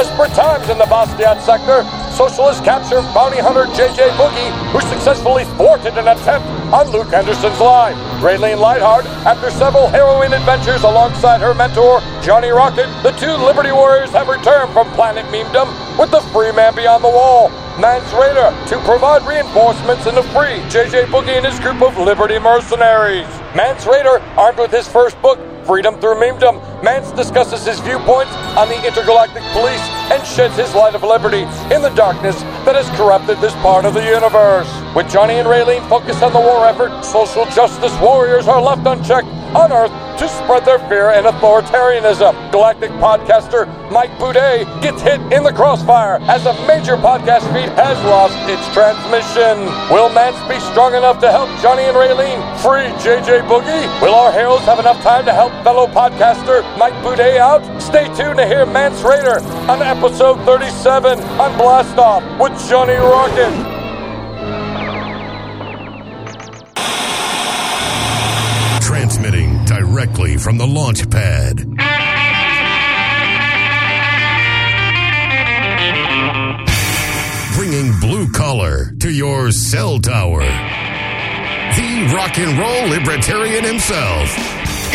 Desperate times in the Basquiat sector. Socialists capture bounty hunter J.J. Boogie, who successfully thwarted an attempt on Luke Henderson's line. Raylene Lightheart, after several harrowing adventures alongside her mentor, Johnny Rocket, the two Liberty Warriors have returned from Planet Memedom with the Free Man Beyond the Wall. Mance Rayder to provide reinforcements in the free J.J. Boogie and his group of Liberty mercenaries. Mance Rayder, armed with his first book, Freedom Through Memedom, Mance discusses his viewpoints on the intergalactic police and sheds his light of liberty in the darkness that has corrupted this part of the universe. With Johnny and Raylene focused on the war effort, social justice warriors are left unchecked on Earth to spread their fear and authoritarianism. Galactic podcaster Mike Boudet gets hit in the crossfire as a major podcast feed has lost its transmission. Will Mance be strong enough to help Johnny and Raylene free JJ Boogie? Will our heroes have enough time to help fellow podcaster Mike Boudet out? Stay tuned to hear Mance Rayder on episode 37 on Blast Off with Johnny Rocket. From the launch pad. Bringing blue collar to your cell tower. The rock and roll libertarian himself.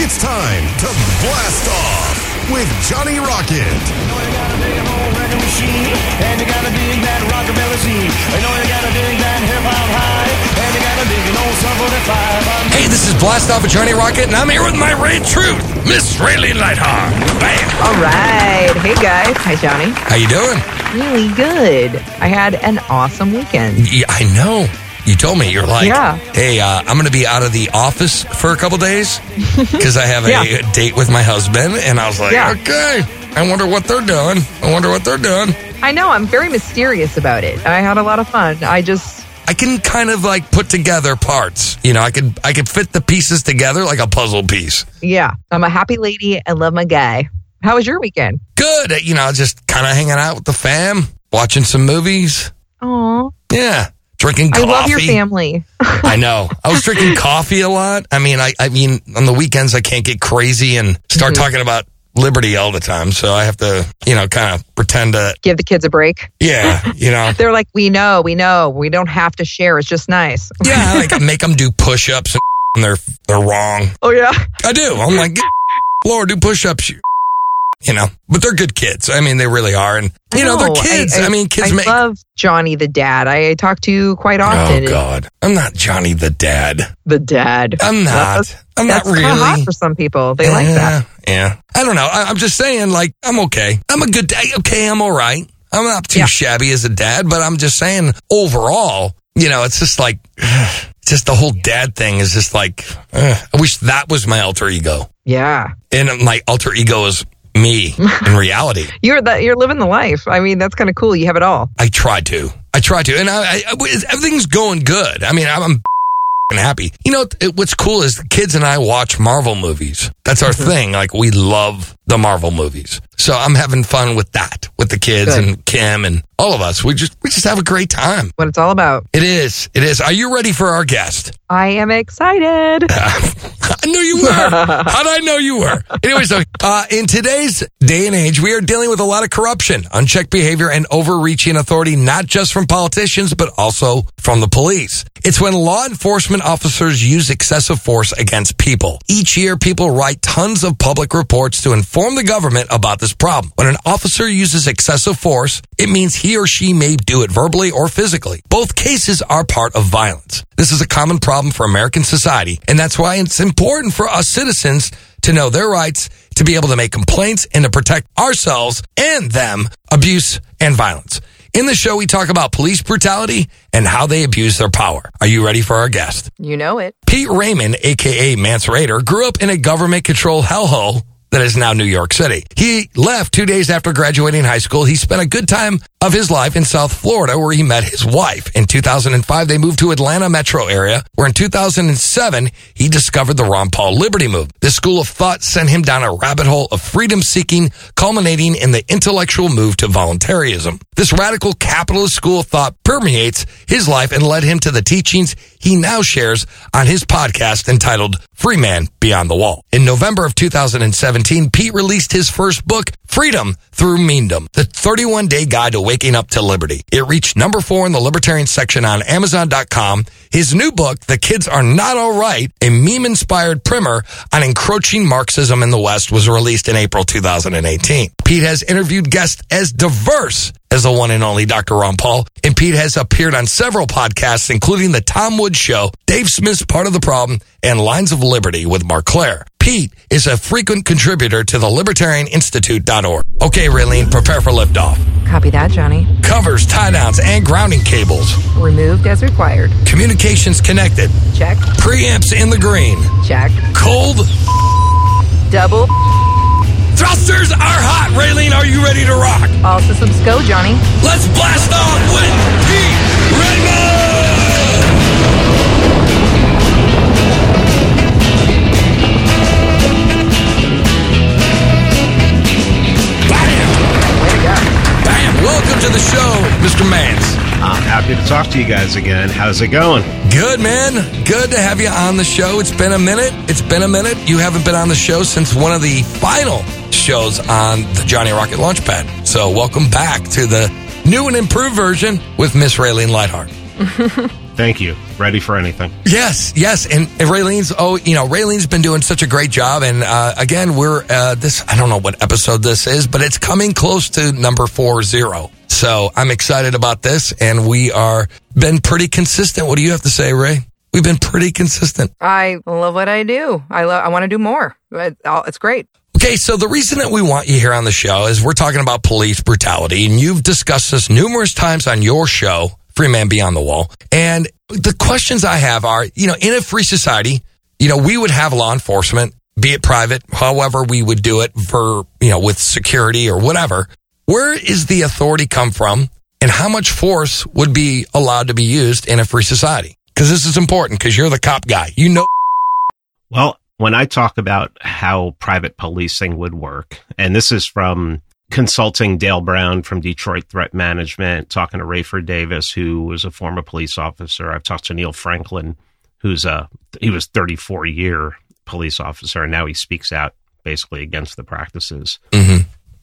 It's time to blast off with Johnny Rocket. You know is Blast Off with Johnny Rocket, and I'm here with my Ray Truth, Miss Raylene Lightheart. Bam! All right. Hey guys. Hi Johnny. How you doing? Really good. I had an awesome weekend. Yeah, I know. You told me you're like, Yeah. hey, uh, I'm going to be out of the office for a couple days because I have a Yeah. date with my husband, and I was like, Yeah. okay. I wonder what they're doing. I wonder what they're doing. I know I'm very mysterious about it. I had a lot of fun. I just I can kind of like put together parts. You know, I could I could fit the pieces together like a puzzle piece. yeah, I'm a happy lady. I love my guy. How was your weekend? Good. You know, just kind of hanging out with the fam, watching some movies. Oh, Yeah. Drinking I coffee. love your family. I know. I was drinking coffee a lot. I mean, I, I mean, on the weekends I can't get crazy and start Mm-hmm. talking about liberty all the time. So I have to, you know, kind of pretend to, Give the kids a break. yeah, you know, They're like, we know, we know, we don't have to share. It's just nice. yeah, I like make them do push-ups and they're they're wrong. Oh yeah. I do. I'm like, Lord, do push-ups. you You know, but they're good kids. I mean, they really are, and you know, they're kids. I, mean, kids I make. love Johnny the dad. I talk to quite oh, often. Oh God, I'm not Johnny the dad. The dad. I'm not. That's- I'm not That's really. hot for some people. They like that. Yeah. I don't know. I, I'm just saying, like, I'm okay. I'm a good dad. Okay, I'm all right. I'm not too Yeah. shabby as a dad, but I'm just saying, overall, you know, it's just like, just the whole dad thing is just like, ugh. I wish that was my alter ego. Yeah. And my alter ego is me in reality. You're that you're living the life. I mean, that's kind of cool. You have it all. I try to. I try to. And I, I, everything's going good. I mean, I'm, I'm happy. You know, it, what's cool is the kids and I watch Marvel movies. That's our mm-hmm. thing. Like, we love the Marvel movies. So I'm having fun with that, with the kids Good. and Kim and all of us. We just, we just have a great time. What it's all about. It is. It is. Are you ready for our guest? I am excited. I knew you were. How did I know you were? Anyway, so uh, in today's day and age, we are dealing with a lot of corruption, unchecked behavior, and overreaching authority, not just from politicians, but also from the police. It's when law enforcement officers use excessive force against people. Each year, people write tons of public reports to inform the government about this problem. When an officer uses excessive force, it means he or she may do it verbally or physically. Both cases are part of violence. This is a common problem for American society, and that's why it's important for us citizens to know their rights, to be able to make complaints, and to protect ourselves and them abuse and violence. In the show, we talk about police brutality and how they abuse their power. Are you ready for our guest? You know it. Pete Raymond, aka Mance Rayder, grew up in a government controlled hellhole that is now New York City. He left two days after graduating high school. He spent a good time of his life in South Florida where he met his wife. In 2005, they moved to Atlanta metro area where in 2007, he discovered the Ron Paul Liberty move. This school of thought sent him down a rabbit hole of freedom seeking, culminating in the intellectual move to voluntarism. This radical capitalist school of thought permeates his life and led him to the teachings he now shares on his podcast entitled Free Man Beyond the Wall. In November of 2017, Pete released his first book, Freedom through Memedom, the 31 day guide to waking up to liberty. It reached number four in the libertarian section on Amazon.com. His new book, The Kids Are Not All Right, a meme inspired primer on encroaching Marxism in the West, was released in April 2018. Pete has interviewed guests as diverse as the one and only Dr. Ron Paul, and Pete has appeared on several podcasts, including The Tom Woods Show, Dave Smith's Part of the Problem, and Lions of Liberty with Marc Clair. Pete is a frequent contributor to the libertarianinstitute.org. Okay, Raylene, prepare for liftoff. Copy that, Johnny. Covers, tie downs, and grounding cables. Removed as required. Communications connected. Check. Preamps in the green. Check. Cold. Double. Thrusters are hot. Raylene, are you ready to rock? All systems go, Johnny. Let's blast off with to the show, Mr. Mance. I'm happy to talk to you guys again. How's it going? Good, man. Good to have you on the show. It's been a minute. It's been a minute. You haven't been on the show since one of the final shows on the Johnny Rocket Launchpad. So welcome back to the new and improved version with Miss Raylene Lightheart. Thank you. Ready for anything. Yes, yes, and, and Raylene's. Oh, you know, Raylene's been doing such a great job, and uh, again, we're uh, this. I don't know what episode this is, but it's coming close to number four zero. So I'm excited about this, and we are been pretty consistent. What do you have to say, Ray? We've been pretty consistent. I love what I do. I love. I want to do more. It's great. Okay, so the reason that we want you here on the show is we're talking about police brutality, and you've discussed this numerous times on your show, Free Man Beyond the Wall. And the questions I have are, you know, in a free society, you know, we would have law enforcement, be it private, however we would do it for, you know, with security or whatever. Where is the authority come from, and how much force would be allowed to be used in a free society? Because this is important, because you're the cop guy. You know, Well, when I talk about how private policing would work, and this is from consulting Dale Brown from Detroit Threat Management, talking to Rayford Davis, who was a former police officer. I've talked to Neil Franklin, who's a he was 34 year police officer, and now he speaks out basically against the practices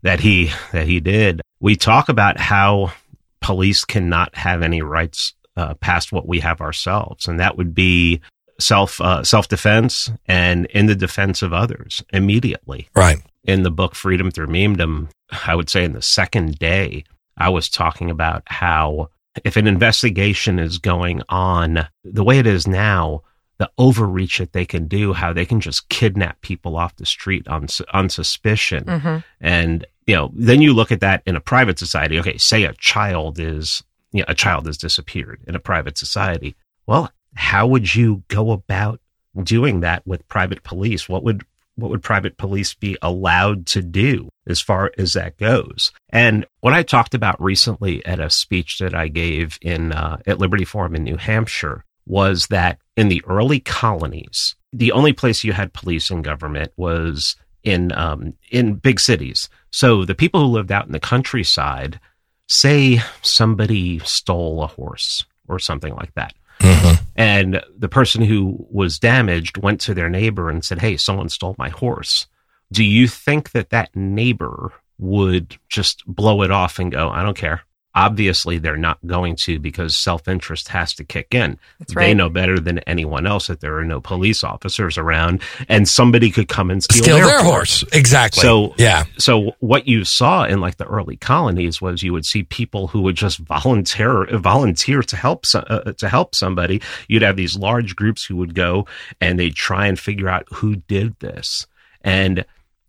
that he that he did. We talk about how police cannot have any rights uh, past what we have ourselves, and that would be self uh, self defense and in the defense of others immediately. right? In the book Freedom Through Memedom, I would say in the second day, I was talking about how if an investigation is going on the way it is now, the overreach that they can do, how they can just kidnap people off the street on on suspicion, Mm-hmm. and you know, then you look at that in a private society. Okay, say a child is you know, a child has disappeared in a private society. Well, how would you go about doing that with private police? What would what would private police be allowed to do as far as that goes? And what I talked about recently at a speech that I gave in uh, at Liberty Forum in New Hampshire was that in the early colonies, the only place you had police and government was in um, in big cities. So the people who lived out in the countryside, say somebody stole a horse or something like that, Mm-hmm. and the person who was damaged went to their neighbor and said, "Hey, someone stole my horse." Do you think that that neighbor would just blow it off and go, "I don't care"? Obviously, they're not going to because self-interest has to kick in. That's They know better than anyone else that there are no police officers around, and somebody could come and steal, Steal their horse. Exactly. So yeah. so what you saw in like the early colonies was you would see people who would just volunteer volunteer to help uh, to help somebody. You'd have these large groups who would go and they'd try and figure out who did this, and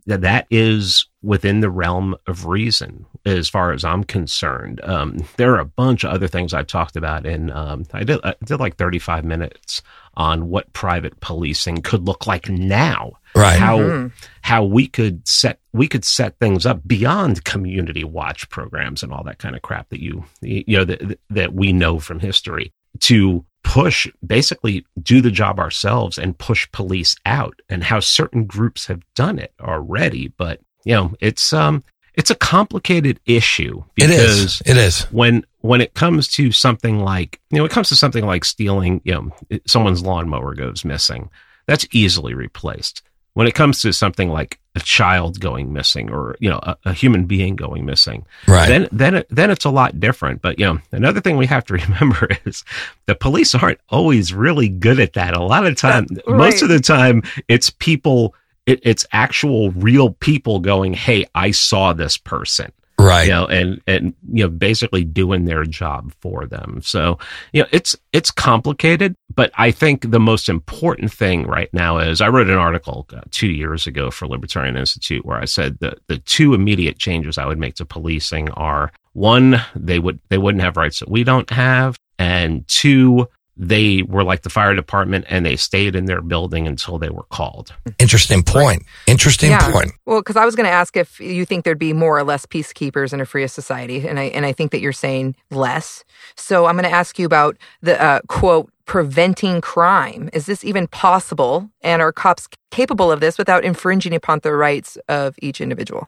that that is within the realm of reason as far as I'm concerned. Um, there are a bunch of other things I've talked about and um, I did I did like 35 minutes on what private policing could look like now Right. how how we could set we could set things up beyond community watch programs and all that kind of crap that you you know that that we know from history to push basically do the job ourselves and push police out and how certain groups have done it already but you know it's um it's a complicated issue It because is. It is. when when it comes to something like you know it comes to something like stealing you know someone's lawnmower goes missing that's easily replaced when it comes to something like a child going missing or you know a, a human being going missing Right. then then it, then it's a lot different but you know another thing we have to remember is the police aren't always really good at that a lot of time Right. most of the time it's people it, it's actual real people going hey i saw this person Right. you know, and and you know, basically doing their job for them. So, you know, it's it's complicated, but I think the most important thing right now is I wrote an article uh, two years ago for Libertarian Institute where I said that the two immediate changes I would make to policing are one, they would they wouldn't have rights that we don't have, and two, they were like the fire department and they stayed in their building until they were called. Interesting point. Interesting Yeah. point. Well, because I was going to ask if you think there'd be more or less peacekeepers in a freer society, and I and I think that you're saying less. So I'm going to ask you about the uh, quote preventing crime. Is this even possible? And are cops capable of this without infringing upon the rights of each individual?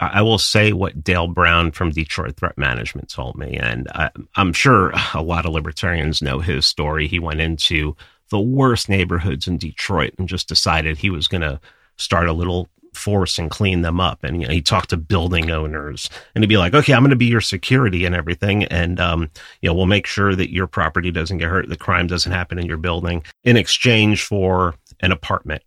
I will say what Dale Brown from Detroit Threat Management told me, and I, I'm sure a lot of libertarians know his story. He went into the worst neighborhoods in Detroit and just decided he was going to start a little force and clean them up. And you know, he talked to building owners, and he'd be like, "Okay, I'm going to be your security and everything, and um, you know, we'll make sure that your property doesn't get hurt, the crime doesn't happen in your building, in exchange for an apartment."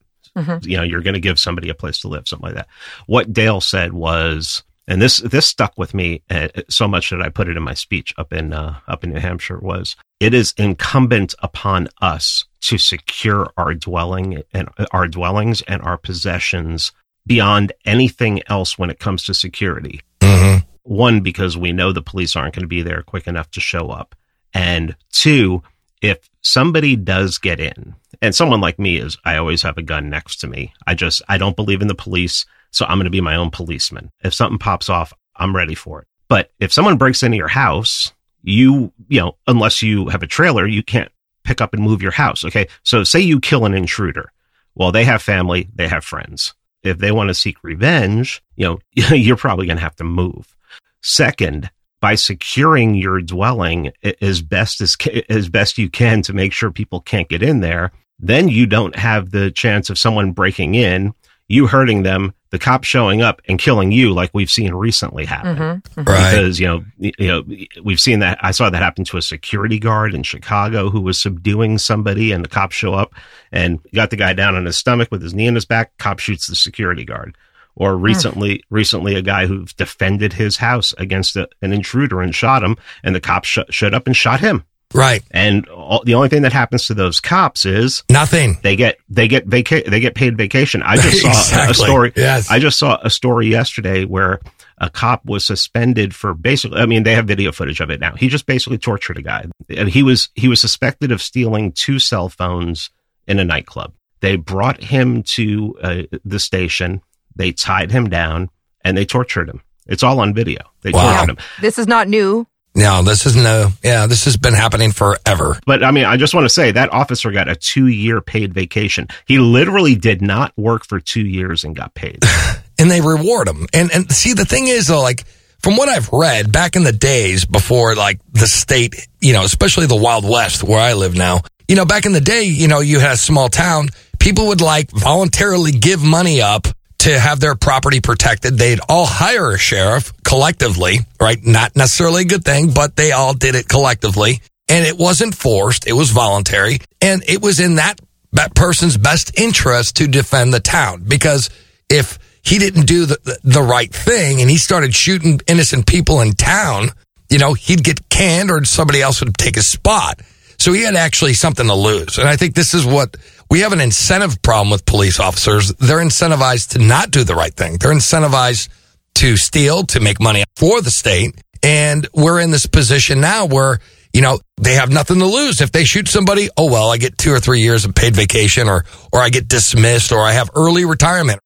You know, you're going to give somebody a place to live, something like that. What Dale said was, and this this stuck with me uh, so much that I put it in my speech up in uh, up in New Hampshire was it is incumbent upon us to secure our dwelling and our dwellings and our possessions beyond anything else when it comes to security. hmm One, because we know the police aren't going to be there quick enough to show up, and two, if somebody does get in, and someone like me is, I always have a gun next to me. I just, I don't believe in the police, so I'm going to be my own policeman. If something pops off, I'm ready for it. But if someone breaks into your house, you, you know, unless you have a trailer, you can't pick up and move your house. Okay. So say you kill an intruder. Well, they have family, they have friends. If they want to seek revenge, you know, you're probably going to have to move. Second, by securing your dwelling as best as as best you can to make sure people can't get in there, then you don't have the chance of someone breaking in, you hurting them, the cops showing up and killing you, like we've seen recently happen Mm-hmm. Right. because you know you know we've seen that I saw that happen to a security guard in Chicago who was subduing somebody and the cops show up and got the guy down on his stomach with his knee in his back cop shoots the security guard or recently recently a guy who defended his house against a, an intruder and shot him and the cops sh- showed up and shot him Right. and all, the only thing that happens to those cops is Nothing. they get they get vaca- they get paid vacation. I just saw a- a story. Yes. I just saw a story yesterday where a cop was suspended for basically. I mean, they have video footage of it now. He just basically tortured a guy. And he was he was suspected of stealing two cell phones in a nightclub. They brought him to uh, the station. They tied him down and they tortured him. It's all on video. They Wow. tortured him. This is not new. No, this is no. Yeah, this has been happening forever. But I mean, I just want to say that officer got a two year paid vacation. He literally did not work for two years and got paid. and they reward him. And and see the thing is though, like from what I've read back in the days before like the state, you know, especially the Wild West where I live now, you know, back in the day, you know, you had a small town, people would like voluntarily give money up to have their property protected. They'd all hire a sheriff collectively, right? Not necessarily a good thing, but they all did it collectively. And it wasn't forced. It was voluntary. And it was in that, that person's best interest to defend the town because if he didn't do the, the, the right thing and he started shooting innocent people in town, you know, he'd get canned or somebody else would take his spot. So he had actually something to lose. And I think this is what we have an incentive problem with police officers. They're incentivized to not do the right thing. They're incentivized to steal, to make money for the state. And we're in this position now where, you know, they have nothing to lose. If they shoot somebody, oh, well, I get two or three years of paid vacation or, or I get dismissed or I have early retirement.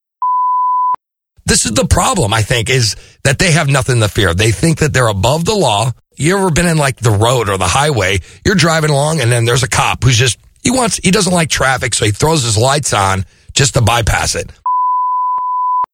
This is the problem, I think, is that they have nothing to fear. They think that they're above the law. You ever been in like the road or the highway? You're driving along and then there's a cop who's just, he wants, he doesn't like traffic, so he throws his lights on just to bypass it.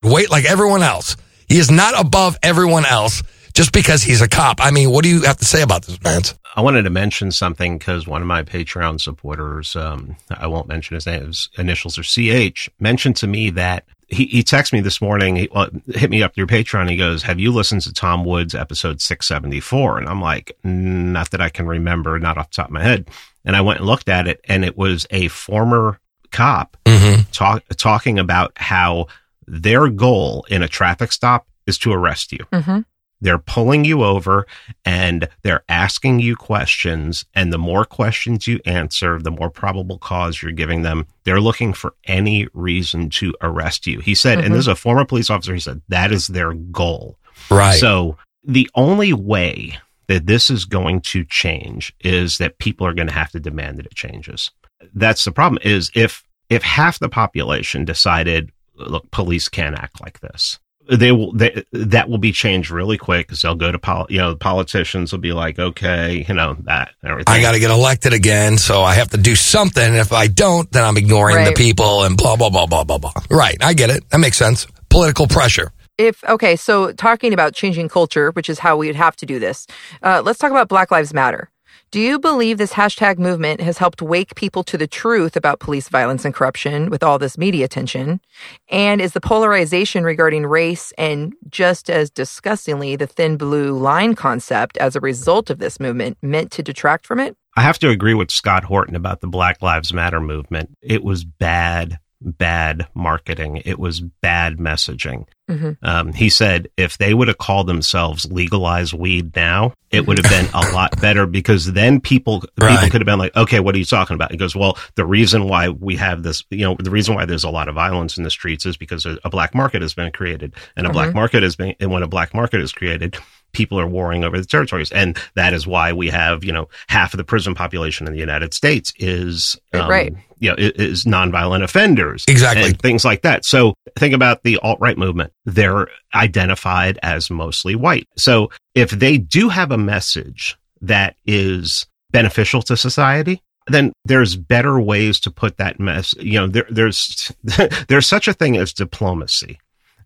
Wait like everyone else. He is not above everyone else just because he's a cop. I mean, what do you have to say about this, Vance? I wanted to mention something because one of my Patreon supporters, um, I won't mention his name, his initials are CH, mentioned to me that he, he texted me this morning. He well, hit me up through Patreon. He goes, "Have you listened to Tom Woods episode six seventy four? And I'm like, "Not that I can remember, not off the top of my head." And I went and looked at it, and it was a former cop Mhm. talk, talking about how their goal in a traffic stop is to arrest you. hmm They're pulling you over and they're asking you questions. And the more questions you answer, the more probable cause you're giving them. They're looking for any reason to arrest you. He said, and mm-hmm. this is a former police officer, he said, that is their goal. Right. So the only way that this is going to change is that people are going to have to demand that it changes. That's the problem is if, if half the population decided, look, police can't act like this, they will, they, that will be changed really quick because they'll go to, pol- you know, the politicians will be like, okay, you know, that everything. I got to get elected again, so I have to do something. And if I don't, then I'm ignoring the people and blah, blah, blah, blah, blah, blah. Right. I get it. That makes sense. Political pressure. If okay, so talking about changing culture, which is how we would have to do this, uh, let's talk about Black Lives Matter. Do you believe this hashtag movement has helped wake people to the truth about police violence and corruption with all this media attention? And is the polarization regarding race and just as disgustingly the thin blue line concept as a result of this movement meant to detract from it? I have to agree with Scott Horton about the Black Lives Matter movement. It was bad, bad marketing. It was bad messaging. Mhm. Um, he said if they would have called themselves legalize weed now, it would have been a lot better because then people people could have been like, okay, what are you talking about? He goes, well, the reason why we have this, you know, the reason why there's a lot of violence in the streets is because a, a black market has been created, and a black market has been, and when a black market is created, people are warring over the territories, and that is why we have, you know, half of the prison population in the United States is, um, Right. you know, is nonviolent offenders, Exactly. and things like that. So think about the alt right movement; they're identified as mostly white. So if they do have a message that is beneficial to society, then there's better ways to put that mess. You know, there, there's there's such a thing as diplomacy,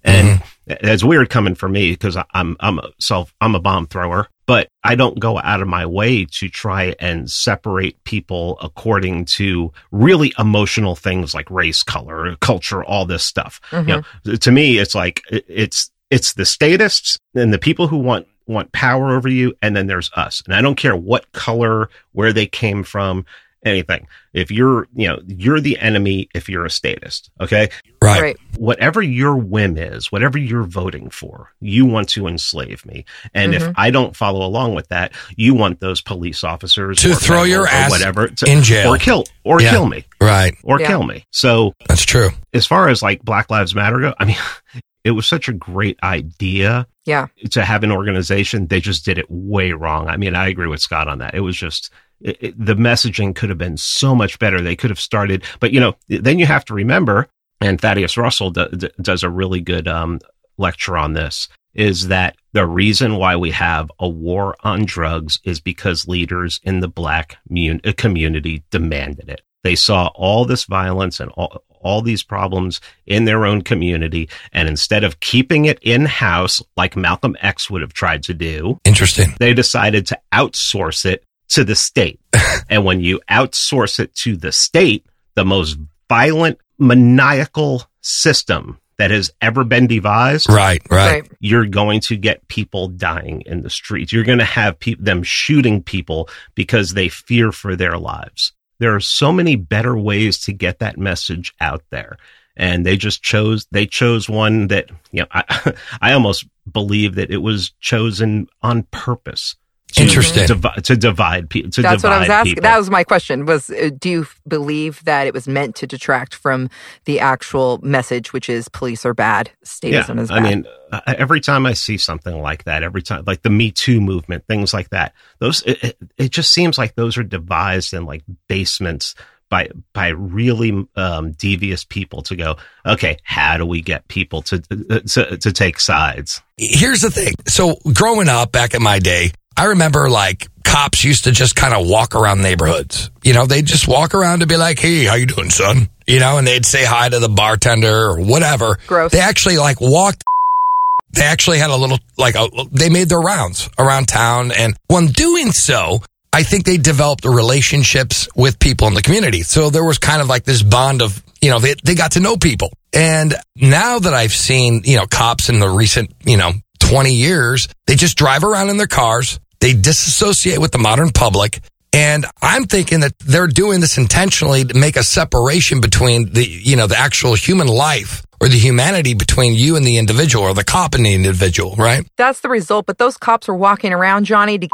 and it's weird coming from me because I'm I'm a self I'm a bomb thrower, but I don't go out of my way to try and separate people according to really emotional things like race, color, culture, all this stuff. You mm-hmm. know, to me, it's like it's it's the statists and the people who want want power over you, and then there's us. And I don't care what color, where they came from, anything. If you're, you know, you're the enemy if you're a statist. Okay. Right. Right. Whatever your whim is, whatever you're voting for, you want to enslave me. And if mm-hmm. I don't follow along with that, you want those police officers To throw your ass whatever to, in jail. or kill or Yeah. kill me Right. or Yeah. kill me. So That's true. as far as like Black Lives Matter go, I mean, it was such a great idea Yeah. to have an organization. They just did it way wrong. I mean, I agree with Scott on that. It was just it, it- the messaging could have been so much better. They could have started, but you know, then you have to remember, and Thaddeus Russell do, does a really good um, lecture on this. Is that the reason why we have a war on drugs is because leaders in the black mun- uh, community demanded it. They saw all this violence and all, all these problems in their own community. And instead of keeping it in house, like Malcolm X would have tried to do, Interesting. they decided to outsource it to the state. and when you outsource it to the state, the most violent, maniacal system that has ever been devised, Right. Right. Right. you're going to get people dying in the streets. You're going to have pe- them shooting people because they fear for their lives. There are so many better ways to get that message out there. And they just chose, they chose one that, you know, I, I almost believe that it was chosen on purpose. To Interesting. divi- to divide people. To That's what I was asking. people. That was my question. Was uh, do you believe that it was meant to detract from the actual message, which is police are bad, statism is bad? I mean, uh, every time I see something like that, every time, like the Me Too movement, things like that, those, it, it, it just seems like those are devised in like basements by, by really, um, devious people to go, okay, how do we get people to, to, to take sides? Here's the thing. So growing up back in my day, I remember like cops used to just kind of walk around neighborhoods. You know, they'd just walk around to be like, "Hey, how you doing, son?" You know, and they'd say hi to the bartender or whatever. Gross. They actually like walked. They actually had a little like a, they made their rounds around town, and when doing so, I think they developed relationships with people in the community. So there was kind of like this bond of you know, they, they got to know people. And now that I've seen, you know, cops in the recent, you know, 20 years, they just drive around in their cars. They disassociate with the modern public. And I'm thinking that they're doing this intentionally to make a separation between the, you know, the actual human life or the humanity between you and the individual or the cop and the individual, right? That's the result. But those cops were walking around, Johnny, to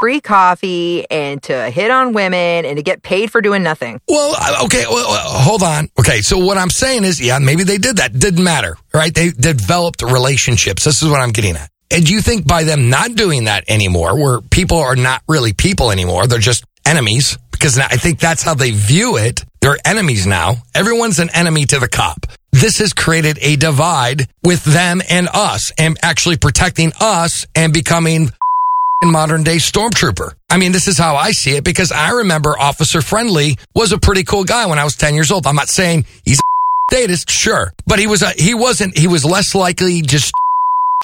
free coffee and to hit on women and to get paid for doing nothing. Well, okay, well, uh, hold on. Okay, so what I'm saying is, yeah, maybe they did that. Didn't matter, right? They developed relationships. This is what I'm getting at. And you think by them not doing that anymore, where people are not really people anymore, they're just enemies? Because I think that's how they view it. They're enemies now. Everyone's an enemy to the cop. This has created a divide with them and us and actually protecting us and becoming in modern day stormtrooper. I mean, this is how I see it because I remember Officer Friendly was a pretty cool guy when I was 10 years old. I'm not saying he's a statist, sure, but he was a, he wasn't, he was less likely just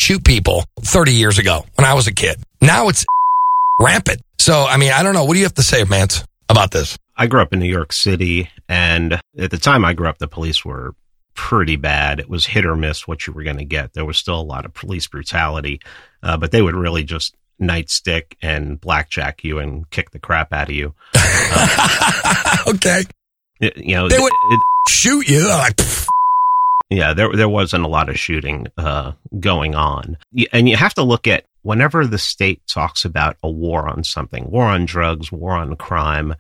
shoot people 30 years ago when I was a kid. Now it's rampant. So, I mean, I don't know. What do you have to say, Mance, about this? I grew up in New York City, and at the time I grew up, the police were pretty bad. It was hit or miss what you were going to get. There was still a lot of police brutality, uh, but they would really just nightstick and blackjack you and kick the crap out of you. Uh, okay. It, you know, they would it, shoot you. Like, yeah, there there wasn't a lot of shooting uh, going on, and you have to look at whenever the state talks about a war on something, war on drugs, war on crime.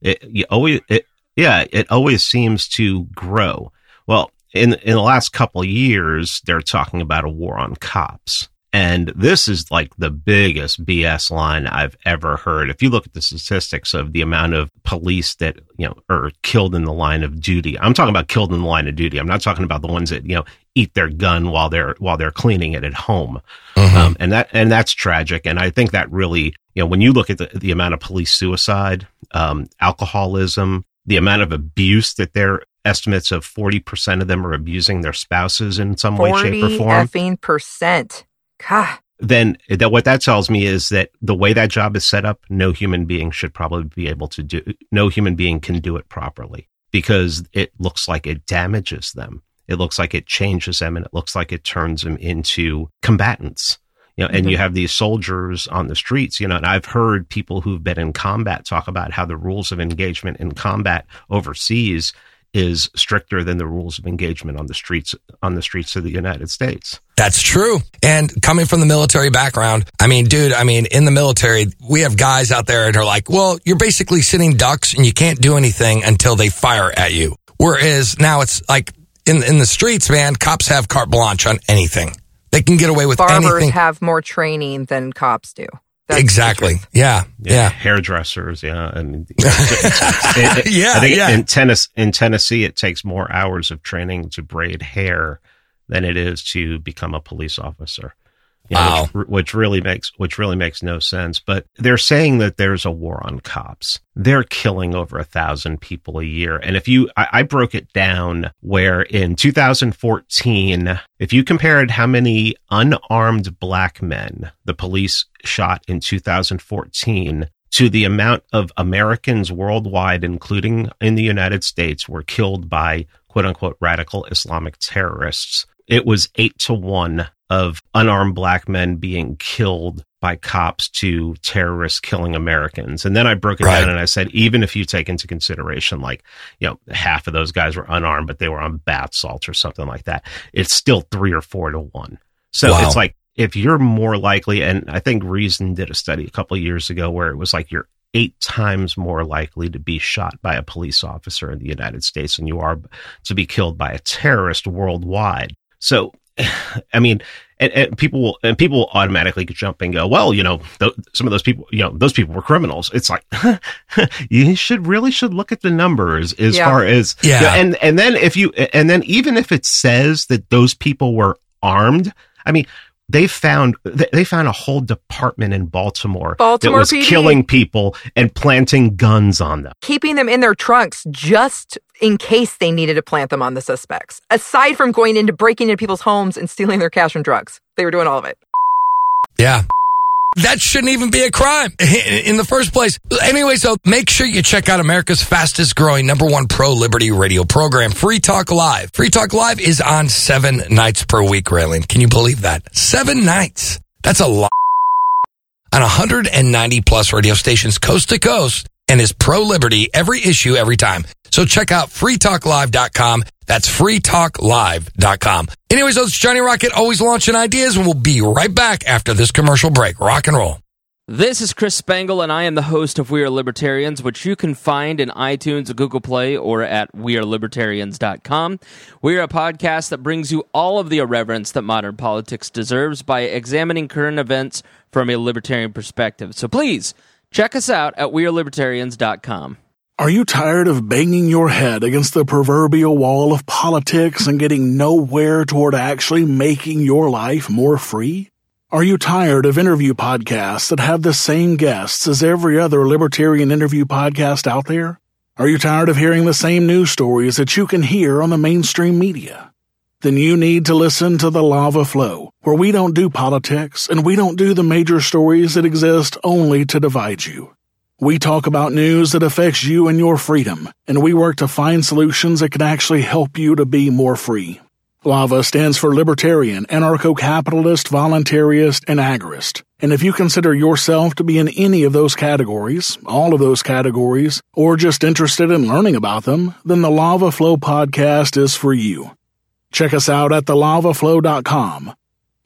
It you always, it, yeah, it always seems to grow. Well, in in the last couple years, they're talking about a war on cops. And this is like the biggest BS line I've ever heard. If you look at the statistics of the amount of police that, you know, are killed in the line of duty, I'm talking about killed in the line of duty. I'm not talking about the ones that, you know, eat their gun while they're, while they're cleaning it at home. Mm-hmm. Um, and that, and that's tragic. And I think that really, you know, when you look at the, the amount of police suicide, um, alcoholism, the amount of abuse that their estimates of 40% of them are abusing their spouses in some way, shape, or form. effing percent. God. Then that what that tells me is that the way that job is set up, no human being should probably be able to do. No human being can do it properly because it looks like it damages them. It looks like it changes them, and it looks like it turns them into combatants. You know, mm-hmm. and you have these soldiers on the streets. You know, and I've heard people who've been in combat talk about how the rules of engagement in combat overseas is stricter than the rules of engagement on the streets on the streets of the United States. That's true. And coming from the military background, I mean, dude, I mean, in the military, we have guys out there that are like, well, you're basically sitting ducks and you can't do anything until they fire at you. Whereas now it's like in in the streets, man, cops have carte blanche on anything. They can get away with Barbers anything. have more training than cops do. That's exactly. Yeah, yeah. Yeah. Hairdressers. Yeah. And yeah. I think yeah. In Tennessee, in Tennessee, it takes more hours of training to braid hair than it is to become a police officer. You know, wow. which, which, really makes which really makes no sense. But they're saying that there's a war on cops. They're killing over a thousand people a year. And if you, I, I broke it down where in 2014, if you compared how many unarmed black men the police shot in 2014 to the amount of Americans worldwide, including in the United States, were killed by quote unquote radical Islamic terrorists it was eight to one of unarmed black men being killed by cops to terrorists killing Americans. And then I broke it right. down and I said, even if you take into consideration, like, you know, half of those guys were unarmed, but they were on bath salts or something like that, it's still three or four to one. So wow. it's like, if you're more likely, and I think Reason did a study a couple years ago where it was like you're eight times more likely to be shot by a police officer in the United States than you are to be killed by a terrorist worldwide. So, I mean, and, and, people will and people will automatically jump and go, well, you know, th- some of those people, you know, those people were criminals. It's like you should really should look at the numbers as yeah. far as yeah, you know, and and then if you and then even if it says that those people were armed, I mean, they found they found a whole department in Baltimore, Baltimore that was PD. killing people and planting guns on them, keeping them in their trunks just in case they needed to plant them on the suspects. Aside from going into breaking into people's homes and stealing their cash and drugs, they were doing all of it. Yeah. that shouldn't even be a crime in the first place. Anyway, so make sure you check out America's fastest growing number one pro liberty radio program, Free Talk Live. Free Talk Live is on seven nights per week, Raylene. Can you believe that? Seven nights. That's a lot. On 190 plus radio stations coast to coast and is pro liberty every issue every time. So check out freetalklive.com. That's freetalklive.com. Anyways, it's Johnny Rocket always launching ideas and we'll be right back after this commercial break. Rock and roll. This is Chris Spangle, and I am the host of We Are Libertarians, which you can find in iTunes, Google Play, or at WeAreLibertarians.com. We are a podcast that brings you all of the irreverence that modern politics deserves by examining current events from a libertarian perspective. So please check us out at WeAreLibertarians.com. Are you tired of banging your head against the proverbial wall of politics and getting nowhere toward actually making your life more free? Are you tired of interview podcasts that have the same guests as every other libertarian interview podcast out there? Are you tired of hearing the same news stories that you can hear on the mainstream media? Then you need to listen to the Lava Flow, where we don't do politics and we don't do the major stories that exist only to divide you. We talk about news that affects you and your freedom, and we work to find solutions that can actually help you to be more free. LAVA stands for Libertarian, Anarcho-Capitalist, Voluntarist, and Agorist. And if you consider yourself to be in any of those categories, all of those categories, or just interested in learning about them, then the Lava Flow podcast is for you. Check us out at thelavaflow.com.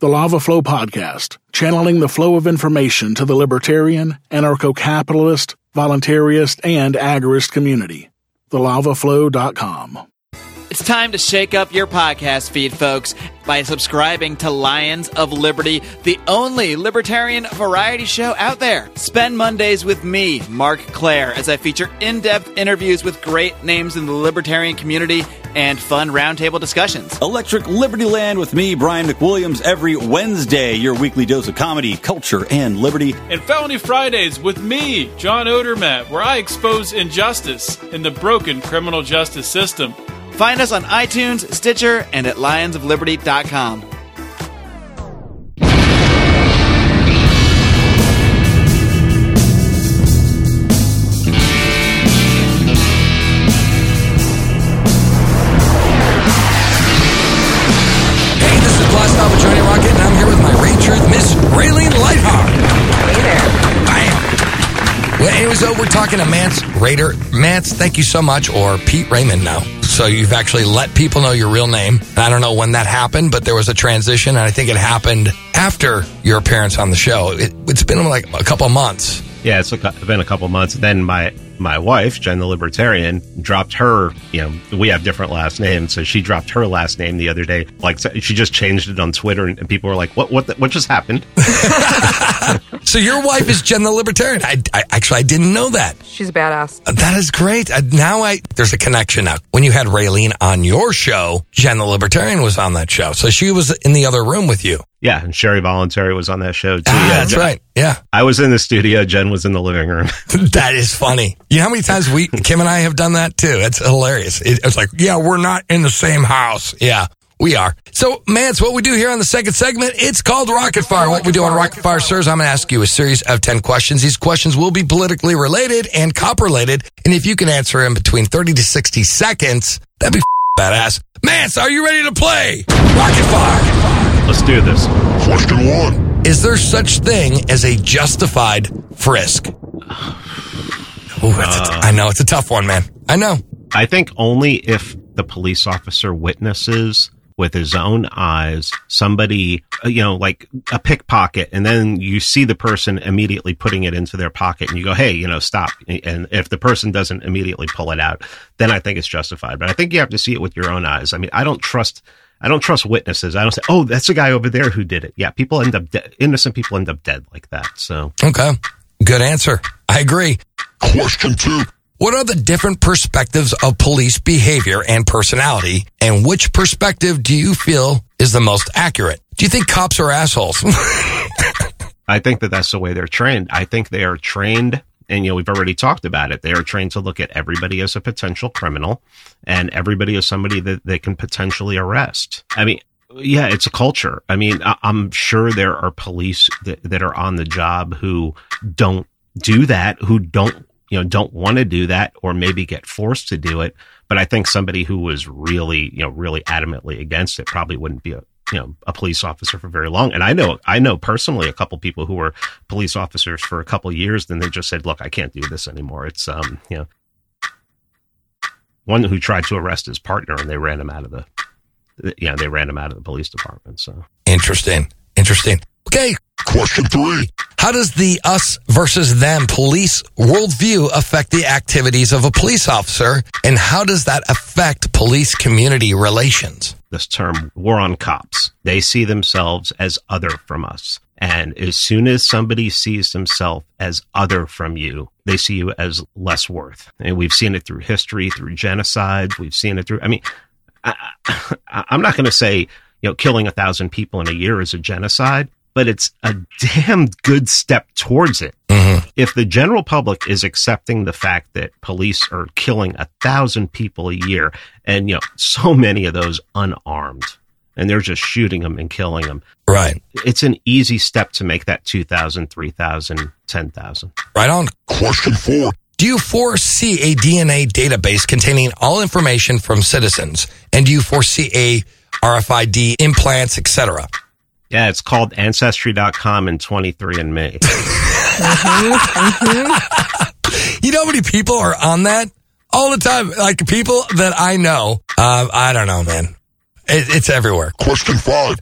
The Lava Flow Podcast, channeling the flow of information to the libertarian, anarcho capitalist, voluntarist, and agorist community. TheLavaFlow.com. It's time to shake up your podcast feed, folks, by subscribing to Lions of Liberty, the only libertarian variety show out there. Spend Mondays with me, Marc Clair, as I feature in depth interviews with great names in the libertarian community and fun roundtable discussions. Electric Liberty Land with me, Brian McWilliams, every Wednesday, your weekly dose of comedy, culture, and liberty. And Felony Fridays with me, John Odermatt, where I expose injustice in the broken criminal justice system. Find us on iTunes, Stitcher, and at lionsofliberty.com. Hey, this is Blast Off with Johnny Rocket, and I'm here with my Ray Truth, Miss Raylene Lightheart. Hey there. Bam. Well, anyway, so we're talking to Mance Rayder. Mance, thank you so much, or Pete Raymond now. So you've actually let people know your real name. I don't know when that happened, but there was a transition, and I think it happened after your appearance on the show. It, it's been like a couple months. Yeah, it's been a couple months. Then my my wife, Jen the Libertarian, dropped her. You know, we have different last names, so she dropped her last name the other day. Like she just changed it on Twitter, and, and people were like, "What? What? The, what just happened?" So your wife is Jen the Libertarian. I, I actually I didn't know that. She's a badass. That is great. Uh, now I there's a connection now. When you had Raylene on your show, Jen the Libertarian was on that show, so she was in the other room with you. Yeah, and Sherry Voluntary was on that show too. Ah, yeah, that's Jen- right. Yeah, I was in the studio. Jen was in the living room. that is funny. You know how many times we Kim and I have done that too? It's hilarious. It, it's like, yeah, we're not in the same house. Yeah. We are. So, Mance, what we do here on the second segment, it's called Rocket Fire. What we do on Rocket Fire, sirs, I'm going to ask you a series of 10 questions. These questions will be politically related and cop related. And if you can answer in between 30 to 60 seconds, that'd be badass. Mance, are you ready to play? Rocket Fire. Let's do this. Question one. Is there such thing as a justified frisk? Ooh, that's a t- uh. I know it's a tough one, man. I know. I think only if the police officer witnesses with his own eyes somebody, uh, you know, like a pickpocket, and then you see the person immediately putting it into their pocket, and you go, "Hey, you know, stop!" And if the person doesn't immediately pull it out, then I think it's justified. But I think you have to see it with your own eyes. I mean, I don't trust. I don't trust witnesses. I don't say, "Oh, that's the guy over there who did it." Yeah, people end up de- innocent. People end up dead like that. So Okay. Good answer. I agree. Question two. What are the different perspectives of police behavior and personality, and which perspective do you feel is the most accurate? Do you think cops are assholes? I think that that's the way they're trained. I think they are trained, and you know we've already talked about it. They are trained to look at everybody as a potential criminal, and everybody as somebody that they can potentially arrest. I mean, yeah, it's a culture. I mean, I, I'm sure there are police that, that are on the job who don't do that, who don't, you know, don't want to do that or maybe get forced to do it. But I think somebody who was really, you know, really adamantly against it probably wouldn't be a, you know, a police officer for very long. And I know, I know personally a couple people who were police officers for a couple years. Then they just said, look, I can't do this anymore. It's, um, you know, one who tried to arrest his partner and they ran him out of the, yeah, they ran him out of the police department. So Interesting. Interesting. Okay. Question three. How does the us versus them police worldview affect the activities of a police officer? And how does that affect police community relations? this term war on cops. They see themselves as other from us. And as soon as somebody sees themselves as other from you, they see you as less worth. And we've seen it through history, through genocide. We've seen it through, I mean, I, I, I'm not going to say, you know, killing a thousand people in a year is a genocide, but it's a damn good step towards it. Mm-hmm. If the general public is accepting the fact that police are killing a thousand people a year and, you know, so many of those unarmed and they're just shooting them and killing them, Right. it's an easy step to make that 2,000, 3,000, 10,000. Right on. Question four. Do you foresee a DNA database containing all information from citizens? And do you foresee a RFID implants, etc.? Yeah, it's called Ancestry.com and 23andMe. You know how many people are on that all the time? Like people that I know. Uh, I don't know, man. It, it's everywhere. Question five.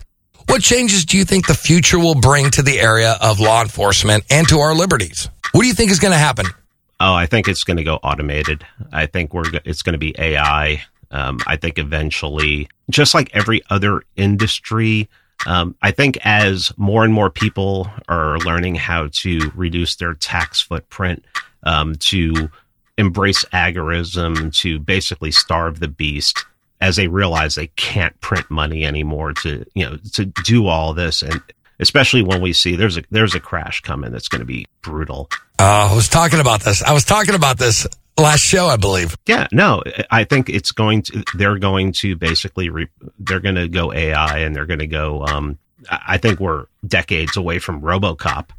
What changes do you think the future will bring to the area of law enforcement and to our liberties? What do you think is going to happen? Oh, I think it's going to go automated. I think we're it's going to be AI. Um, I think eventually, just like every other industry, um, I think as more and more people are learning how to reduce their tax footprint, um, to embrace agorism, to basically starve the beast, as they realize they can't print money anymore to you know to do all this, and especially when we see there's a there's a crash coming that's going to be brutal. Uh, I was talking about this. I was talking about this last show, I believe. Yeah, no, I think it's going to. They're going to basically. Re, they're going to go AI, and they're going to go. Um, I I think we're decades away from RoboCop,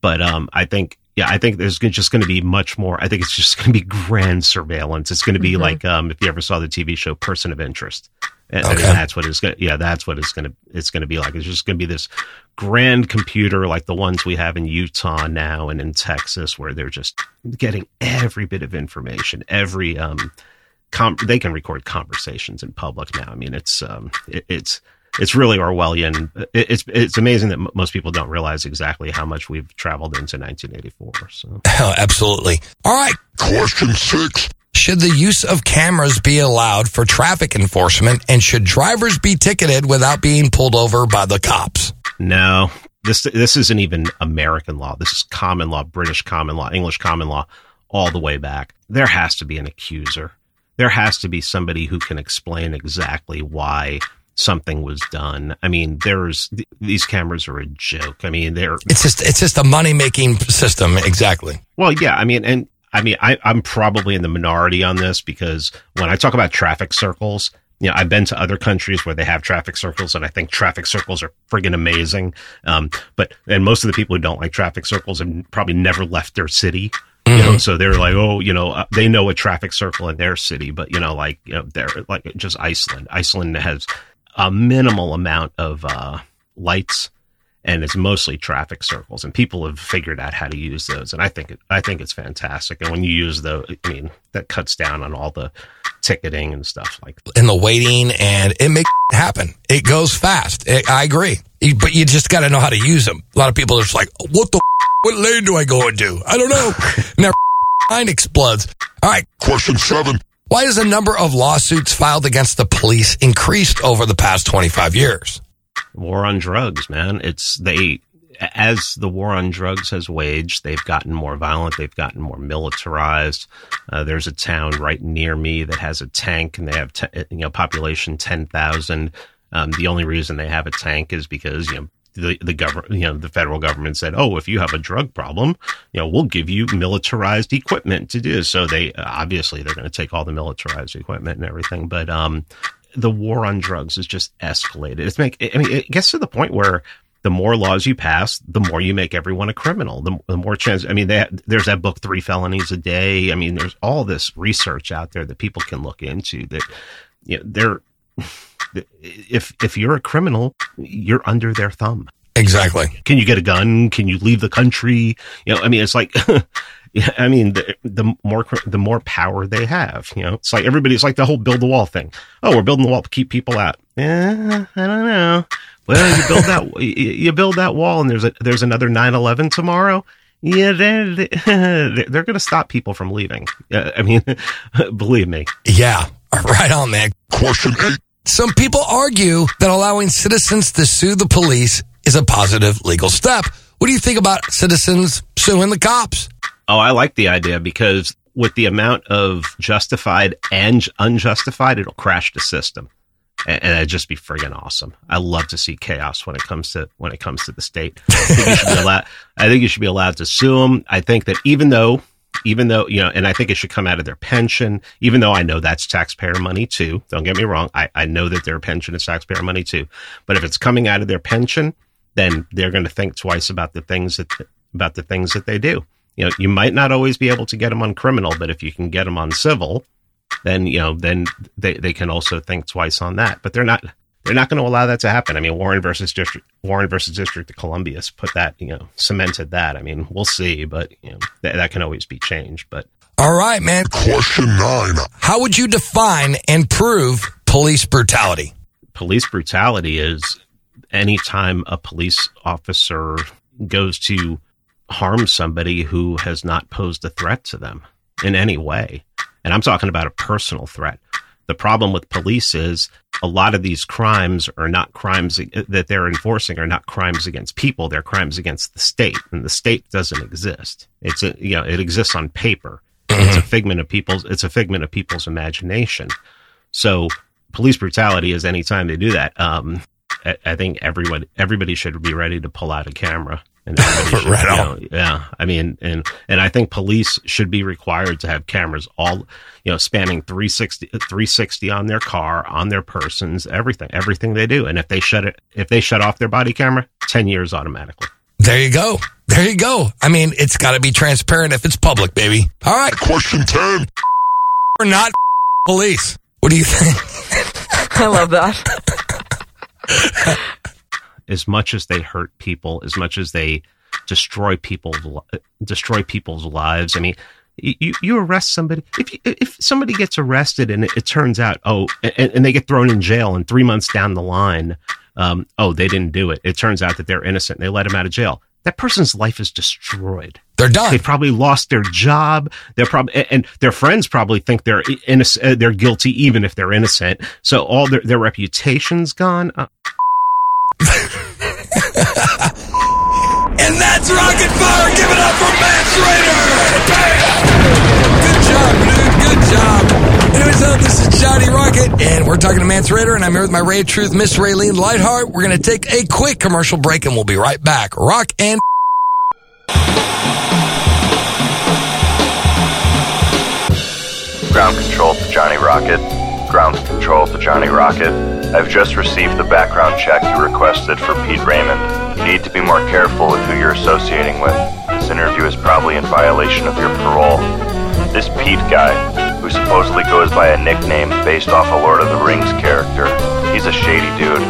but um, I think. Yeah, I think there's just going to be much more. I think it's just going to be grand surveillance. It's going to be Mm-hmm. like um, if you ever saw the TV show Person of Interest, and, and that's what it's going. Yeah, that's what it's going to. It's going to be like. It's just going to be this grand computer like the ones we have in Utah now and in Texas, where they're just getting every bit of information, every um, com- they can record conversations in public now. I mean, it's um, it, it's it's really Orwellian. It, it's it's amazing that m- most people don't realize exactly how much we've traveled into 1984. So Oh, absolutely. All right. Question six. Should the use of cameras be allowed for traffic enforcement? And should drivers be ticketed without being pulled over by the cops? no, this this isn't even American law. This is common law, British common law, English common law, all the way back. There has to be an accuser. There has to be somebody who can explain exactly why something was done. I mean, there's th- these cameras are a joke. I mean, they're It's just it's just a money making system. Exactly. Well, yeah, I mean, and I mean, I, I'm probably in the minority on this because when I talk about traffic circles, you know, I've been to other countries where they have traffic circles, and I think traffic circles are friggin' amazing. Um, but and most of the people who don't like traffic circles have probably never left their city. You know, so they're like, oh, you know, uh, they know a traffic circle in their city, but you know, like, you know, they're like just Iceland. Iceland has a minimal amount of uh, lights and it's mostly traffic circles and people have figured out how to use those and i think it i think it's fantastic and when you use those i mean that cuts down on all the ticketing and stuff like that In the waiting and it makes it happen. It goes fast. I I agree. But you just got to know how to use them. A lot of people are just like, what the what lane do I go into? I don't know. now their mind explodes. All right. Question seven. Why has the number of lawsuits filed against the police increased over the past 25 years? War on drugs man it's they as the war on drugs has waged they've gotten more violent they've gotten more militarized uh, there's a town right near me that has a tank and they have you know population 10,000 um, the only reason they have a tank is because you know the, the government, you know, the federal government said, "Oh, if you have a drug problem, you know, we'll give you militarized equipment to do." So they obviously they're going to take all the militarized equipment and everything. But um, the war on drugs is just escalated. It's make I mean it gets to the point where the more laws you pass, the more you make everyone a criminal. The, the more chance. I mean, they, there's that book, Three Felonies a Day. I mean, there's all this research out there that people can look into. That you know, they're if if you're a criminal, you're under their thumb. Exactly. Can you get a gun? Can you leave the country? You know, I mean, it's like. Yeah, I mean, the, the more the more power they have, you know, it's like everybody's like the whole build the wall thing. Oh, we're building the wall to keep people out. Yeah, I don't know. Well, you build that you build that wall, and there's a there's another 9-11 tomorrow. Yeah, they're they're going to stop people from leaving. I mean, believe me. Yeah, right on, man. Question eight. Some people argue that allowing citizens to sue the police is a positive legal step. What do you think about citizens suing the cops? Oh, I like the idea because with the amount of justified and unjustified, it'll crash the system, and, it'd just be friggin' awesome. I love to see chaos when it comes to when it comes to the state. I think you should be allowed. I think you should be allowed to sue them. I think that even though even though you know and i think it should come out of their pension even though i know that's taxpayer money too don't get me wrong i, I know that their pension is taxpayer money too but if it's coming out of their pension then they're going to think twice about the things that about the things that they do you know, you might not always be able to get them on criminal, but if you can get them on civil, then you know, then they, they can also think twice on that. But they're not they're not going to allow that to happen. I mean, Warren versus District Warren versus District of Columbia put that you know cemented that. I mean, we'll see, but you know th- that can always be changed. But all right, man. Question nine: How would you define and prove police brutality? Police brutality is anytime a police officer goes to harm somebody who has not posed a threat to them in any way. And I'm talking about a personal threat. The problem with police is a lot of these crimes are not crimes that they're enforcing are not crimes against people. They're crimes against the state, and the state doesn't exist. It's a, you know it exists on paper. It's a figment of people's it's a figment of people's imagination. So police brutality is anytime they do that. Um, I, I think everyone everybody should be ready to pull out a camera and should, right on. Know, yeah, I mean, and and I think police should be required to have cameras all, you know, spanning 360, 360 on their car, on their persons, everything, everything they do. And if they shut it, if they shut off their body camera, ten years automatically. There you go. There you go. I mean, it's got to be transparent if it's public, baby. All right. Question ten. Or not police. What do you think? I love that. as much as they hurt people, as much as they destroy people's destroy people's lives. I mean, you you arrest somebody. If you, if somebody gets arrested and it, it turns out oh and, and, they get thrown in jail and three months down the line um, oh they didn't do it. It turns out that they're innocent and they let them out of jail. That person's life is destroyed. They're done. They've probably lost their job. They're probably and their friends probably think they're innocent uh, they're guilty even if they're innocent. So all their their reputation's gone uh, and that's Rocket Fire. Give it up for Mance Rayder. Good job, dude. Good job. Anyways, uh, this is Johnny Rocket, and we're talking to Mance Rayder, and I'm here with my Ray of Truth, Miss Raylene Lightheart. We're going to take a quick commercial break, and we'll be right back. Rock and Ground control to Johnny Rocket. Ground control to Johnny Rocket. I've just received the background check you requested for Pete Raymond. You need to be more careful with who you're associating with. This interview is probably in violation of your parole. This Pete guy, who supposedly goes by a nickname based off a Lord of the Rings character, he's a shady dude.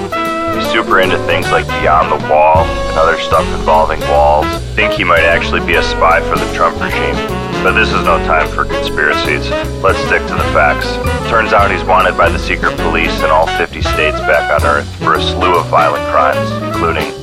He's super into things like Beyond the Wall and other stuff involving walls. Think he might actually be a spy for the Trump regime. But this is no time for conspiracies. Let's stick to the facts. Turns out he's wanted by the secret police in all 50 states back on Earth for a slew of violent crimes, including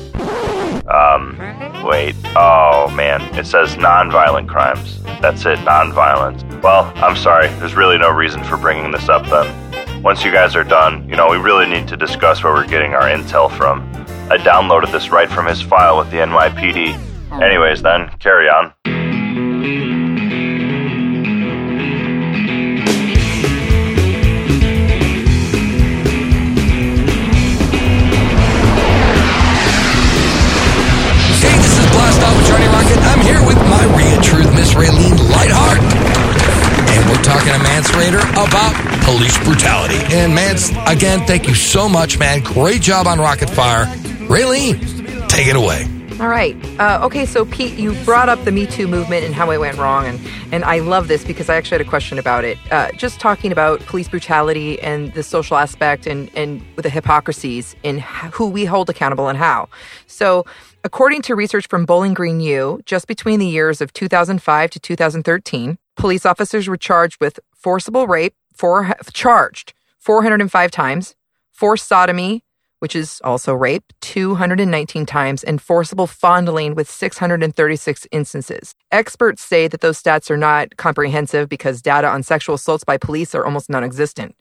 um, wait. Oh, man. It says non-violent crimes. That's it, non-violent. Well, I'm sorry. There's really no reason for bringing this up then. Once you guys are done, you know, we really need to discuss where we're getting our intel from. I downloaded this right from his file with the NYPD. Anyways, then, carry on. Talking to Mance about police brutality. And Mance, again, thank you so much, man. Great job on Rocket Fire. Raylene, take it away. All right. Uh, okay, so Pete, you brought up the Me Too movement and how it went wrong, and, and I love this because I actually had a question about it. Uh, just talking about police brutality and the social aspect and, and the hypocrisies in who we hold accountable and how. So, according to research from Bowling Green U, just between the years of 2005 to 2013, police officers were charged with forcible rape, for, charged 405 times, forced sodomy, which is also rape, 219 times, and forcible fondling with 636 instances. Experts say that those stats are not comprehensive because data on sexual assaults by police are almost non existent.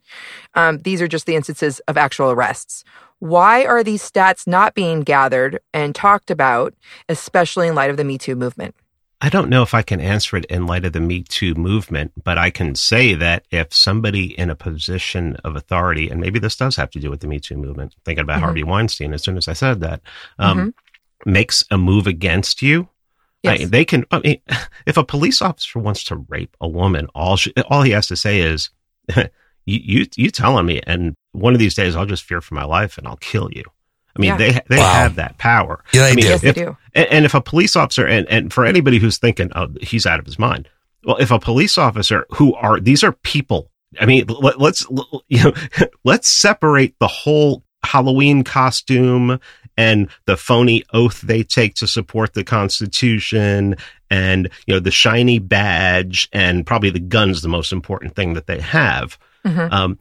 Um, these are just the instances of actual arrests. Why are these stats not being gathered and talked about, especially in light of the Me Too movement? I don't know if I can answer it in light of the Me Too movement, but I can say that if somebody in a position of authority, and maybe this does have to do with the Me Too movement, thinking about mm-hmm. Harvey Weinstein as soon as I said that, um, mm-hmm. makes a move against you, yes. I, they can. I mean, if a police officer wants to rape a woman, all she, all he has to say is, "You you you telling me," and one of these days I'll just fear for my life and I'll kill you. I mean, yeah. they they wow. have that power. Yeah, they I mean, do. Yes, if, they do. And, and if a police officer, and, and for anybody who's thinking, oh, he's out of his mind. Well, if a police officer who are, these are people. I mean, let, let's, you know, let's separate the whole Halloween costume and the phony oath they take to support the Constitution and, you know, the shiny badge and probably the gun's the most important thing that they have. Mm-hmm. Um,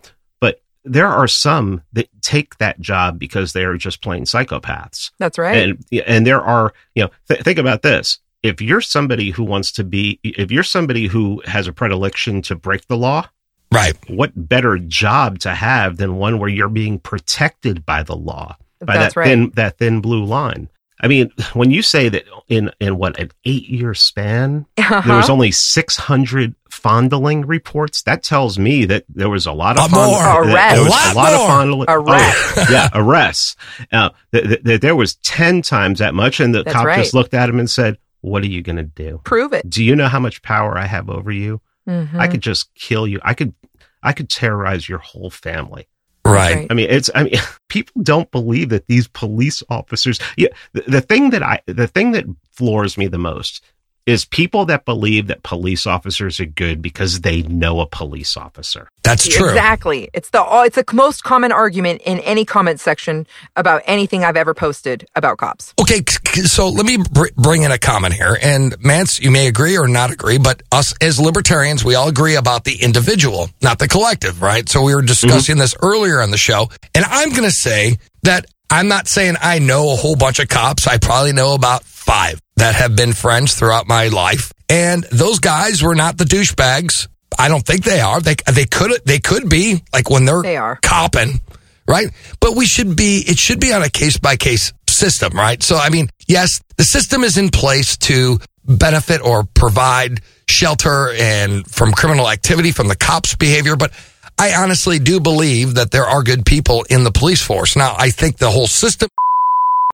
there are some that take that job because they are just plain psychopaths. That's right. And and there are, you know, th- think about this. If you're somebody who wants to be if you're somebody who has a predilection to break the law, right. What better job to have than one where you're being protected by the law, by That's that right. thin that thin blue line. I mean, when you say that in in what an eight year span, uh-huh. there was only six hundred fondling reports, that tells me that there was a lot of fond- more arrests. There was a lot, a lot more. of fondling. Arrests. Oh, yeah, arrests. Uh, th- th- there was ten times that much, and the That's cop right. just looked at him and said, "What are you going to do? Prove it. Do you know how much power I have over you? Mhm. I could just kill you. I could, I could terrorize your whole family." Right. Right. I mean, it's, I mean, people don't believe that these police officers, yeah, the, the thing that I, the thing that floors me the most is people that believe that police officers are good because they know a police officer. That's true. Exactly. It's the it's the most common argument in any comment section about anything I've ever posted about cops. Okay, c- c- so let me br- bring in a comment here. And Mance, you may agree or not agree, but us as libertarians, we all agree about the individual, not the collective, right? So we were discussing this earlier on the show. And I'm going to say that I'm not saying I know a whole bunch of cops. I probably know about five that have been friends throughout my life. And those guys were not the douchebags. I don't think they are. They, they could, they could be like when they're They are. copping, right? But we should be, it should be on a case by case system, right? So, I mean, yes, the system is in place to benefit or provide shelter and from criminal activity from the cops' behavior, but I honestly do believe that there are good people in the police force. Now, I think the whole system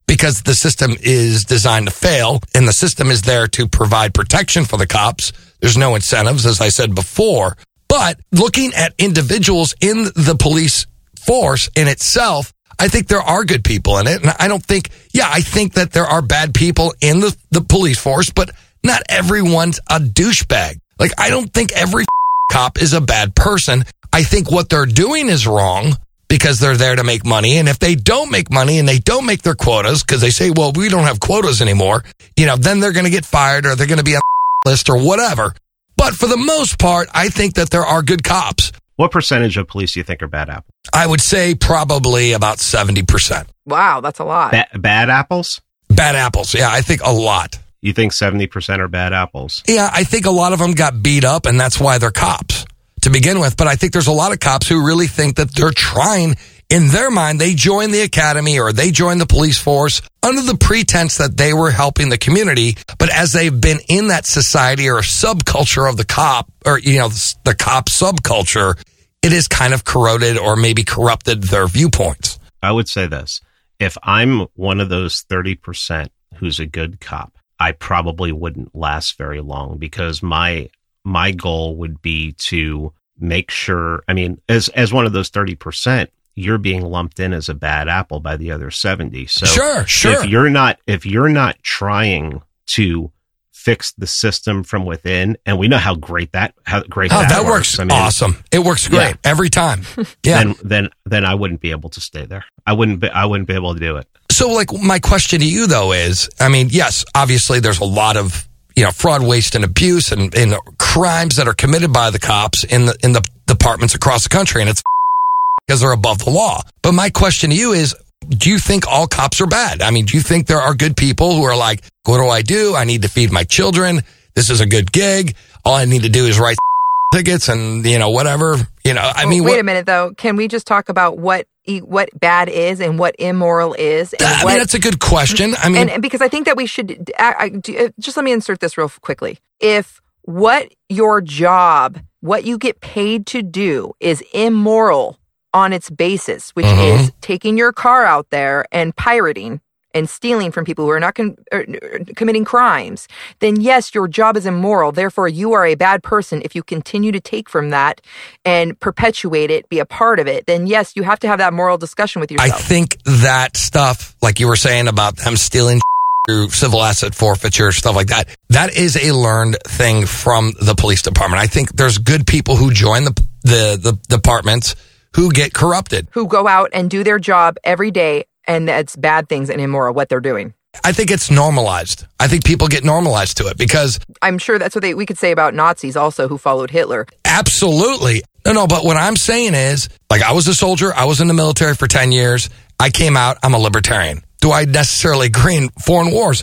because the system is designed to fail and the system is there to provide protection for the cops. There's no incentives, as I said before. But looking at individuals in the police force in itself, I think there are good people in it. And I don't think, yeah, I think that there are bad people in the, the police force, but not everyone's a douchebag. Like, I don't think every cop is a bad person. I think what they're doing is wrong because they're there to make money. And if they don't make money and they don't make their quotas because they say, well, we don't have quotas anymore, you know, then they're going to get fired or they're going to be on the list or whatever. But for the most part, I think that there are good cops. What percentage of police do you think are bad apples? I would say probably about 70%. Wow, that's a lot. Ba- bad apples? Bad apples. Yeah, I think a lot. You think 70% are bad apples? Yeah, I think a lot of them got beat up and that's why they're cops to begin with. But I think there's a lot of cops who really think that they're trying in their mind, they joined the academy or they joined the police force under the pretense that they were helping the community. But as they've been in that society or subculture of the cop or, you know, the cop subculture, it has kind of corroded or maybe corrupted their viewpoints. I would say this. If I'm one of those 30% who's a good cop, I probably wouldn't last very long because my my goal would be to make sure. I mean, as as one of those thirty percent, you're being lumped in as a bad apple by the other seventy. So Sure, sure. If you're not if you're not trying to fix the system from within, and we know how great that how great Oh, that, that works I mean, awesome. It works great Yeah. every time. Yeah. Then then then I wouldn't be able to stay there. I wouldn't be I wouldn't be able to do it. So, like, my question to you though is, I mean, yes, obviously, there's a lot of you know fraud, waste, and abuse, and, and crimes that are committed by the cops in the in the departments across the country, and it's because they're above the law. But my question to you is, do you think all cops are bad? I mean, do you think there are good people who are like, what do I do? I need to feed my children. This is a good gig. All I need to do is write tickets and you know whatever. You know, I mean, wait what, a minute though. Can we just talk about what what bad is and what immoral is? And I what, mean, that's a good question. I mean, and, and because I think that we should I, I, uh, just let me insert this real quickly. If what your job, what you get paid to do, is immoral on its basis, which Mhm. is taking your car out there and pirating and stealing from people who are not con- er, er, committing crimes, then yes, your job is immoral. Therefore, you are a bad person if you continue to take from that and perpetuate it, be a part of it. Then yes, you have to have that moral discussion with yourself. I think that stuff, like you were saying about them stealing through civil asset forfeiture, stuff like that, that is a learned thing from the police department. I think there's good people who join the the, the departments who get corrupted. who go out and do their job every day and that's bad things and immoral what they're doing. I think it's normalized. I think people get normalized to it because I'm sure that's what they, we could say about Nazis also who followed Hitler. Absolutely. No, no, but what I'm saying is, like, I was a soldier. I was in the military for 10 years. I came out. I'm a libertarian. Do I necessarily agree in foreign wars?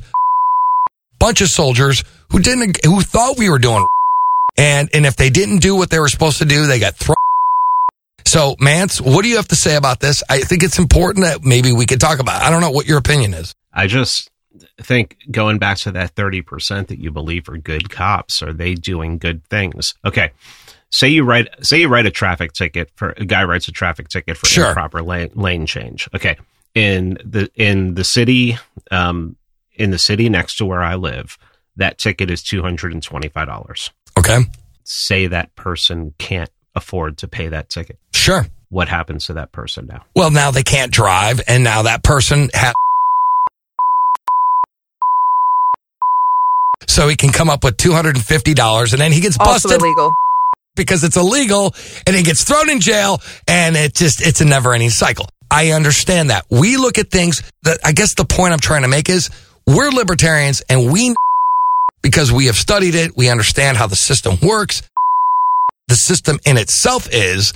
Bunch of soldiers who didn't, who thought we were doing, and, and if they didn't do what they were supposed to do, they got thrown. So, Mance, what do you have to say about this? I think it's important that maybe we could talk about. it. I don't know what your opinion is. I just think going back to that 30% that you believe are good cops, are they doing good things? Okay. Say you write say you write a traffic ticket for a guy writes a traffic ticket for Sure. improper lane, lane change. Okay. In the in the city um in the city next to where I live, that ticket is $225. Okay. Say that person can't afford to pay that ticket. Sure. What happens to that person now? Well, now they can't drive, and now that person has. So he can come up with two hundred and fifty dollars, and then he gets Also busted illegal. because it's illegal, and he gets thrown in jail, and it just it's a never ending cycle. I understand that. We look at things that I guess the point I'm trying to make is we're libertarians, and we because we have studied it, we understand how the system works. The system in itself is.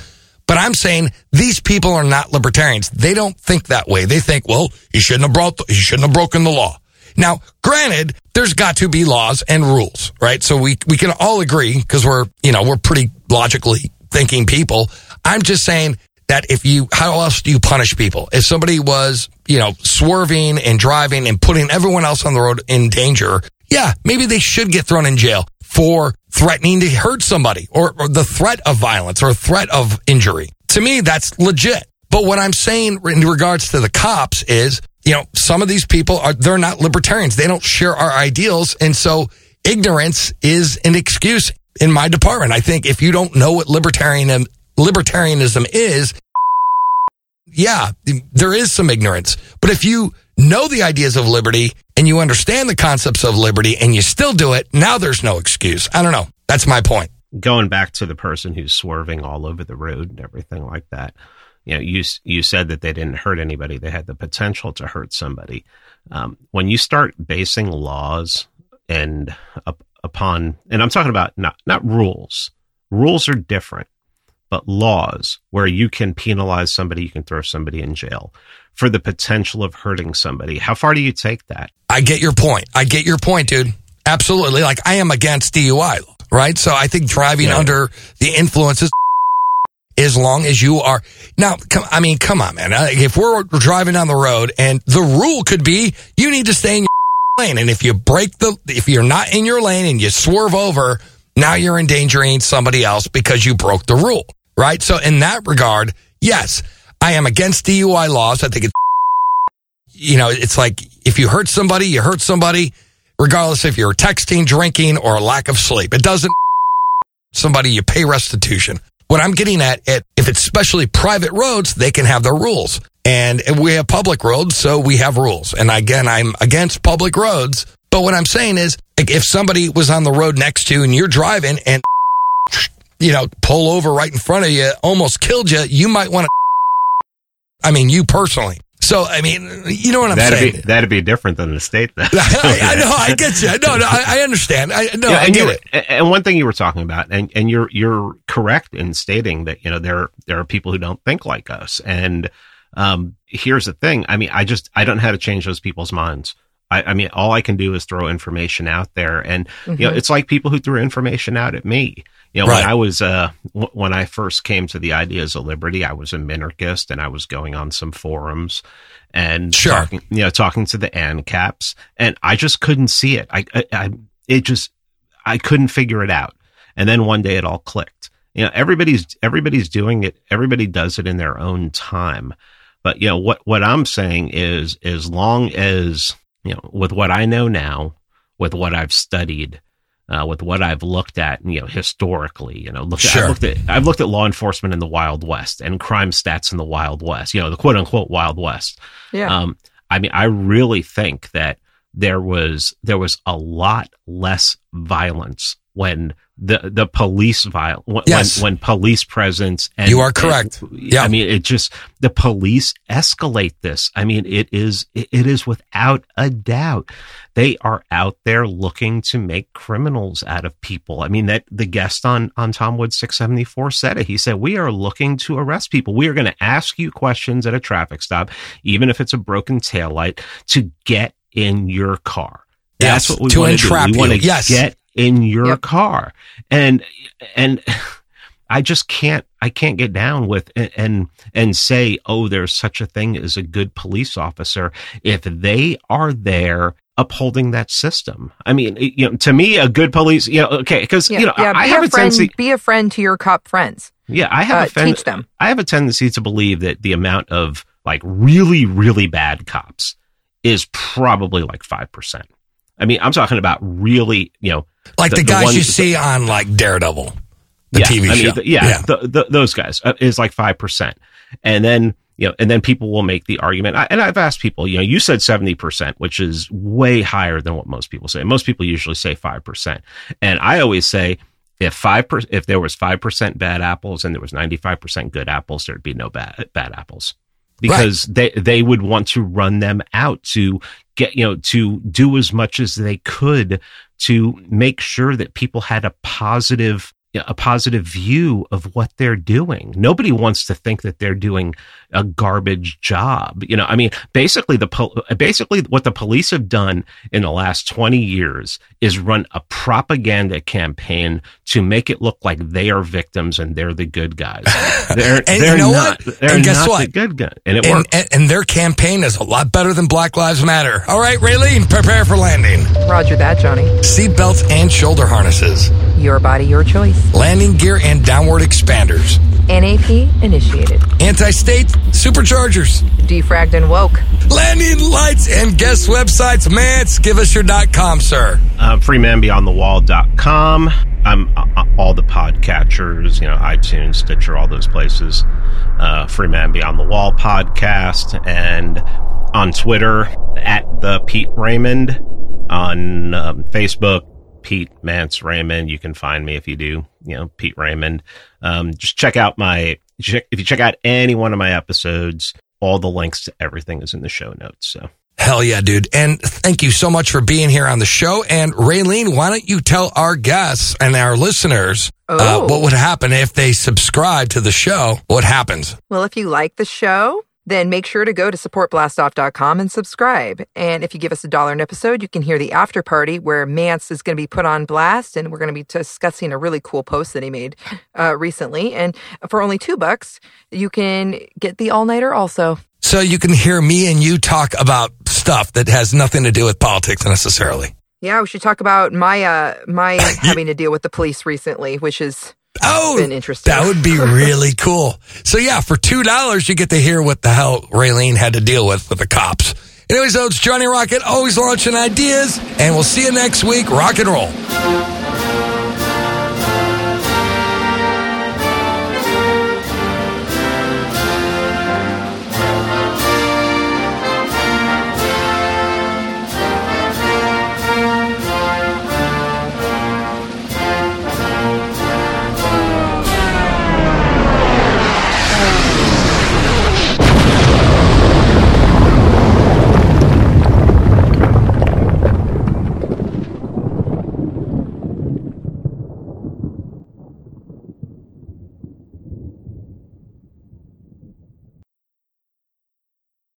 But I'm saying these people are not libertarians. They don't think that way. They think, well, you shouldn't have brought, you shouldn't have broken the law. Now, granted, there's got to be laws and rules, right? So we we can all agree because we're you know we're pretty logically thinking people. I'm just saying that if you, how else do you punish people? If somebody was you know swerving and driving and putting everyone else on the road in danger, yeah, maybe they should get thrown in jail for threatening to hurt somebody or, or the threat of violence or threat of injury. To me, that's legit. But what I'm saying in regards to the cops is, you know, some of these people are, they're not libertarians. They don't share our ideals. And so ignorance is an excuse in my department. I think if you don't know what libertarian, libertarianism is, yeah, there is some ignorance. But if you know the ideas of liberty and you understand the concepts of liberty and you still do it, now there's no excuse. I don't know. That's my point. going back to the person who's swerving all over the road and everything like that you know you you said that they didn't hurt anybody they had the potential to hurt somebody um, when you start basing laws and up, upon and i'm talking about not not rules rules are different but laws where you can penalize somebody you can throw somebody in jail for the potential of hurting somebody how far do you take that I get your point. I get your point, dude. Absolutely. Like I am against DUI, right? So I think driving Yeah. under the influences as long as you are now come, I mean, come on, man. Uh, If we're driving down the road and the rule could be you need to stay in your lane. And if you break the, if you're not in your lane and you swerve over, now you're endangering somebody else because you broke the rule, right? So in that regard, yes, I am against DUI laws. I think it's you know, it's like if you hurt somebody, you hurt somebody, regardless if you're texting, drinking, or a lack of sleep. It doesn't somebody you pay restitution. What I'm getting at, it, if it's especially private roads, they can have their rules. And we have public roads, so we have rules. And again, I'm against public roads. But what I'm saying is, if somebody was on the road next to you and you're driving and, you know, pull over right in front of you, almost killed you, you might want to, I mean, you personally. So, I mean, you know what I'm that'd saying? Be, that'd be different than the state, though. I, I know, I get you. No, no, I, I understand. I no, Yeah, I get you- it. And one thing you were talking about, and, and you're you're correct in stating that you know there there are people who don't think like us. And um, here's the thing: I mean, I just I don't know how to change those people's minds. I, I mean, all I can do is throw information out there, and you know, Mhm. it's like people who threw information out at me. You know, Right. when I was uh w- when I first came to the ideas of liberty, I was a minarchist, and I was going on some forums and Sure. talking, you know, talking to the ANCAPs, and I just couldn't see it. I, I, I it just I couldn't figure it out. And then one day it all clicked. You know, everybody's everybody's doing it. Everybody does it in their own time. But you know what what I'm saying is as long as you know with what I know now, with what I've studied, uh, with what I've looked at, you know, historically, you know, look Sure. I've looked at I've looked at law enforcement in the Wild West and crime stats in the Wild West. You know, the quote unquote Wild West. Yeah. Um, I mean, I really think that there was there was a lot less violence when the the police violence when, Yes. when when police presence and You are correct. and- Yeah. I mean it just the police escalate this. I mean it is it is without a doubt they are out there looking to make criminals out of people. I mean that the guest on on Tom Wood 674 said it. He said we are looking to arrest people. We are going to ask you questions at a traffic stop even if it's a broken taillight to get in your car. Yes, That's what we to want entrap do. We want you. to Yes. get in your car. And and I just can't I can't get down with and and say, "Oh, there's such a thing as a good police officer if they are there upholding that system." I mean, you know, to me a good police, you know, okay, cuz Yeah, you know, yeah, I have a friend. tendency Be a friend to your cop friends. yeah, I have Uh, a teach them. I have a tendency to believe that the amount of like really, really bad cops is probably like five percent. I mean, I'm talking about really, you know, Like the, guys ones- you see on like Daredevil, the yeah, TV I show. mean, th- yeah, Yeah. The, the, those guys uh, is like five percent, and then you know, and then people will make the argument. I, and I've asked people, you know, you said seventy percent, which is way higher than what most people say. Most people usually say five percent, and I always say if five per, if there was five percent bad apples and there was ninety five percent good apples, there'd be no bad bad apples because they they would want to run them out to get you know to do as much as they could to make sure that people had a positive a positive view of what they're doing. Nobody wants to think that they're doing a garbage job. You know, I mean, basically the pol- basically what the police have done in the last 20 years is run a propaganda campaign to make it look like they are victims and they're the good guys. They're, And they're you know not, what? They're And guess not what? the good guys. And it and, works. and, and their campaign is a lot better than Black Lives Matter. All right, Raylene, prepare for landing. Roger that, Johnny. Seatbelts and shoulder harnesses, Your body, your choice. Landing gear and downward expanders, NAP initiated. anti-state superchargers, Defragged and woke. landing lights and guest websites. Mance, give us your dot com, sir. uh, freemanbeyondthewall.com. I'm uh, all the podcatchers, you know, iTunes, Stitcher, all those places. Uh, Freeman Beyond the Wall podcast and on Twitter at the Pete Raymond on um, Facebook. Pete Mance Raymond. You can find me if you do, you know, Pete Raymond. Um, just check out my, check, if you check out any one of my episodes, all the links to everything is in the show notes. So. Hell yeah, dude. And thank you so much for being here on the show. And Raylene, why don't you tell our guests and our listeners uh, Oh. what would happen if they subscribe to the show? What happens? Well, if you like the show, then make sure to go to supportblastoff.com and subscribe. And if you give us a dollar an episode, you can hear the after party where Mance is going to be put on blast, and we're going to be discussing a really cool post that he made uh, recently. And for only two bucks, you can get the all nighter also. So you can hear me and you talk about stuff that has nothing to do with politics necessarily. Yeah, we should talk about my uh my having to deal with the police recently, which has Oh. That would be really cool. So yeah, for two dollars, you get to hear what the hell Raylene had to deal with with the cops. Anyways, though, it's Johnny Rocket, always launching ideas, and we'll see you next week. Rock and roll.